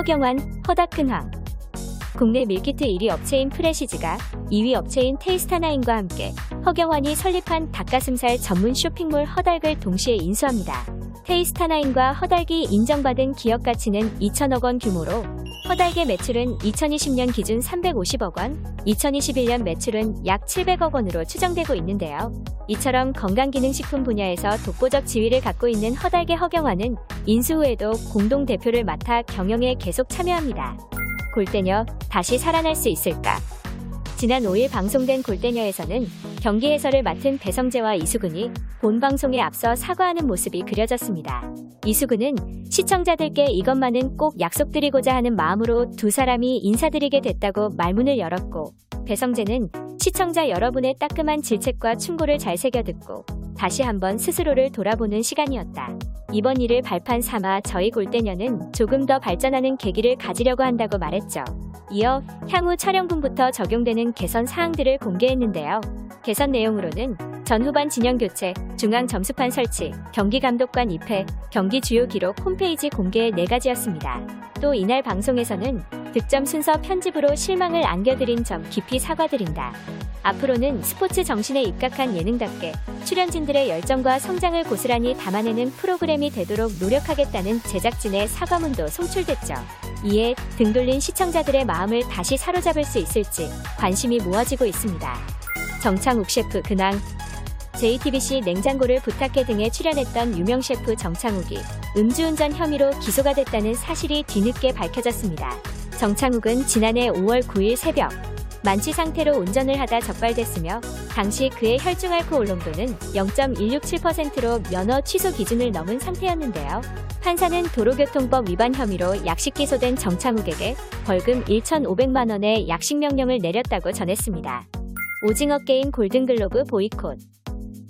허경환, 허다큰황. 국내 밀키트 1위 업체인 프레시지가 2위 업체인 테이스티나인과 함께 허경환이 설립한 닭가슴살 전문 쇼핑몰 허닭을 동시에 인수합니다. 테이스티나인과 허닭이 인정받은 기업 가치는 2천억 원 규모로 허닭의 매출은 2020년 기준 350억 원, 2021년 매출은 약 700억 원으로 추정되고 있는데요. 이처럼 건강기능식품 분야에서 독보적 지위를 갖고 있는 허닭의 허경환은 인수 후에도 공동 대표를 맡아 경영에 계속 참여합니다. 골대녀 다시 살아날 수 있을까? 지난 5일 방송된 골대녀에서는 경기 해설을 맡은 배성재와 이수근이 본 방송에 앞서 사과하는 모습이 그려졌습니다. 이수근은 시청자들께 이것만은 꼭 약속드리고자 하는 마음으로 두 사람이 인사드리게 됐다고 말문을 열었고 배성재는 시청자 여러분의 따끔한 질책과 충고를 잘 새겨 듣고 다시 한번 스스로를 돌아보는 시간이었다. 이번 일을 발판 삼아 저희 골대녀는 조금 더 발전하는 계기를 가지려고 한다고 말했죠. 이어 향후 촬영분부터 적용되는 개선 사항들을 공개했는데요. 개선 내용으로는 전후반 진영 교체, 중앙 점수판 설치, 경기 감독관 입회, 경기 주요 기록 홈페이지 공개 네 가지였습니다. 또 이날 방송에서는 득점 순서 편집으로 실망을 안겨드린 점 깊이 사과드린다. 앞으로는 스포츠 정신에 입각한 예능답게 출연진들의 열정과 성장을 고스란히 담아내는 프로그램이 되도록 노력하겠다는 제작진의 사과문도 송출됐죠. 이에 등 돌린 시청자들의 마음을 다시 사로잡을 수 있을지 관심이 모아지고 있습니다. 정창욱 셰프 근황 JTBC 냉장고를 부탁해 등에 출연했던 유명 셰프 정창욱이 음주운전 혐의로 기소가 됐다는 사실이 뒤늦게 밝혀졌습니다. 정창욱은 지난해 5월 9일 새벽 만취 상태로 운전을 하다 적발됐으며 당시 그의 혈중 알코올 농도는 0.167%로 면허 취소 기준을 넘은 상태였는데요. 판사는 도로교통법 위반 혐의로 약식 기소된 정창욱에게 벌금 1,500만 원의 약식 명령을 내렸다고 전했습니다. 오징어 게임 골든글로브 보이콧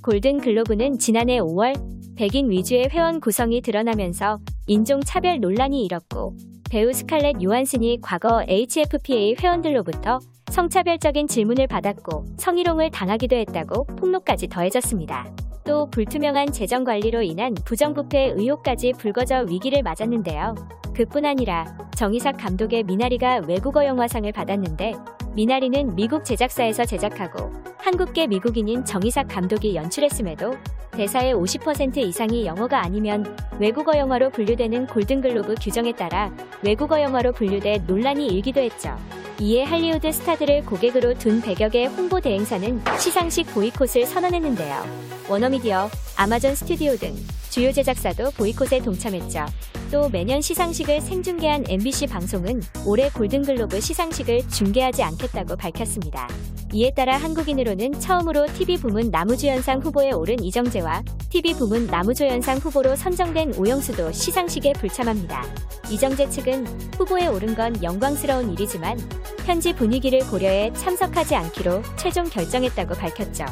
골든글로브는 지난해 5월 백인 위주의 회원 구성이 드러나면서 인종차별 논란이 일었고 배우 스칼렛 요한슨이 과거 HFPA 회원들로부터 성차별적인 질문을 받았고 성희롱을 당하기도 했다고 폭로까지 더해졌습니다. 또 불투명한 재정 관리로 인한 부정부패 의혹까지 불거져 위기를 맞았는데요. 그뿐 아니라 정의삭 감독의 미나리가 외국어 영화상을 받았는데 미나리는 미국 제작사에서 제작하고 한국계 미국인인 정의삭 감독이 연출했음에도 대사의 50% 이상이 영어가 아니면 외국어 영화로 분류되는 골든글로브 규정에 따라 외국어 영화로 분류돼 논란이 일기도 했죠. 이에 할리우드 스타들을 고객으로 둔 100여 개 홍보 대행사는 시상식 보이콧을 선언했는데요. 워너미디어, 아마존 스튜디오 등 주요 제작사도 보이콧에 동참했죠. 또 매년 시상식을 생중계한 MBC 방송은 올해 골든글로브 시상식을 중계하지 않겠다고 밝혔습니다. 이에 따라 한국인으로는 처음으로 TV 부문 나무주연상 후보에 오른 이정재와 TV 부문 나무조연상 후보로 선정된 오영수도 시상식에 불참합니다. 이정재 측은 후보에 오른 건 영광스러운 일이지만 현지 분위기를 고려해 참석하지 않기로 최종 결정했다고 밝혔죠.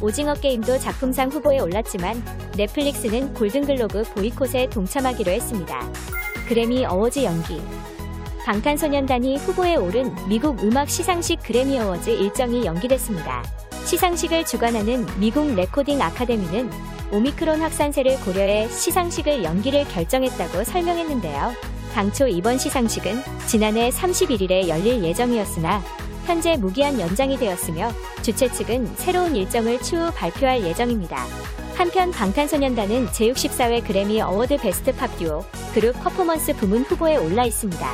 오징어 게임도 작품상 후보에 올랐지만 넷플릭스는 골든글로브 보이콧에 동참하기로 했습니다. 그래미 어워즈 연기 방탄소년단이 후보에 오른 미국 음악 시상식 그래미 어워즈 일정이 연기됐습니다. 시상식을 주관하는 미국 레코딩 아카데미는 오미크론 확산세를 고려해 시상식을 연기를 결정했다고 설명했는데요. 당초 이번 시상식은 지난해 31일에 열릴 예정이었으나 현재 무기한 연장이 되었으며 주최 측은 새로운 일정을 추후 발표할 예정입니다. 한편 방탄소년단은 제64회 그래미 어워드 Best Pop Duo 그룹 퍼포먼스 부문 후보에 올라 있습니다.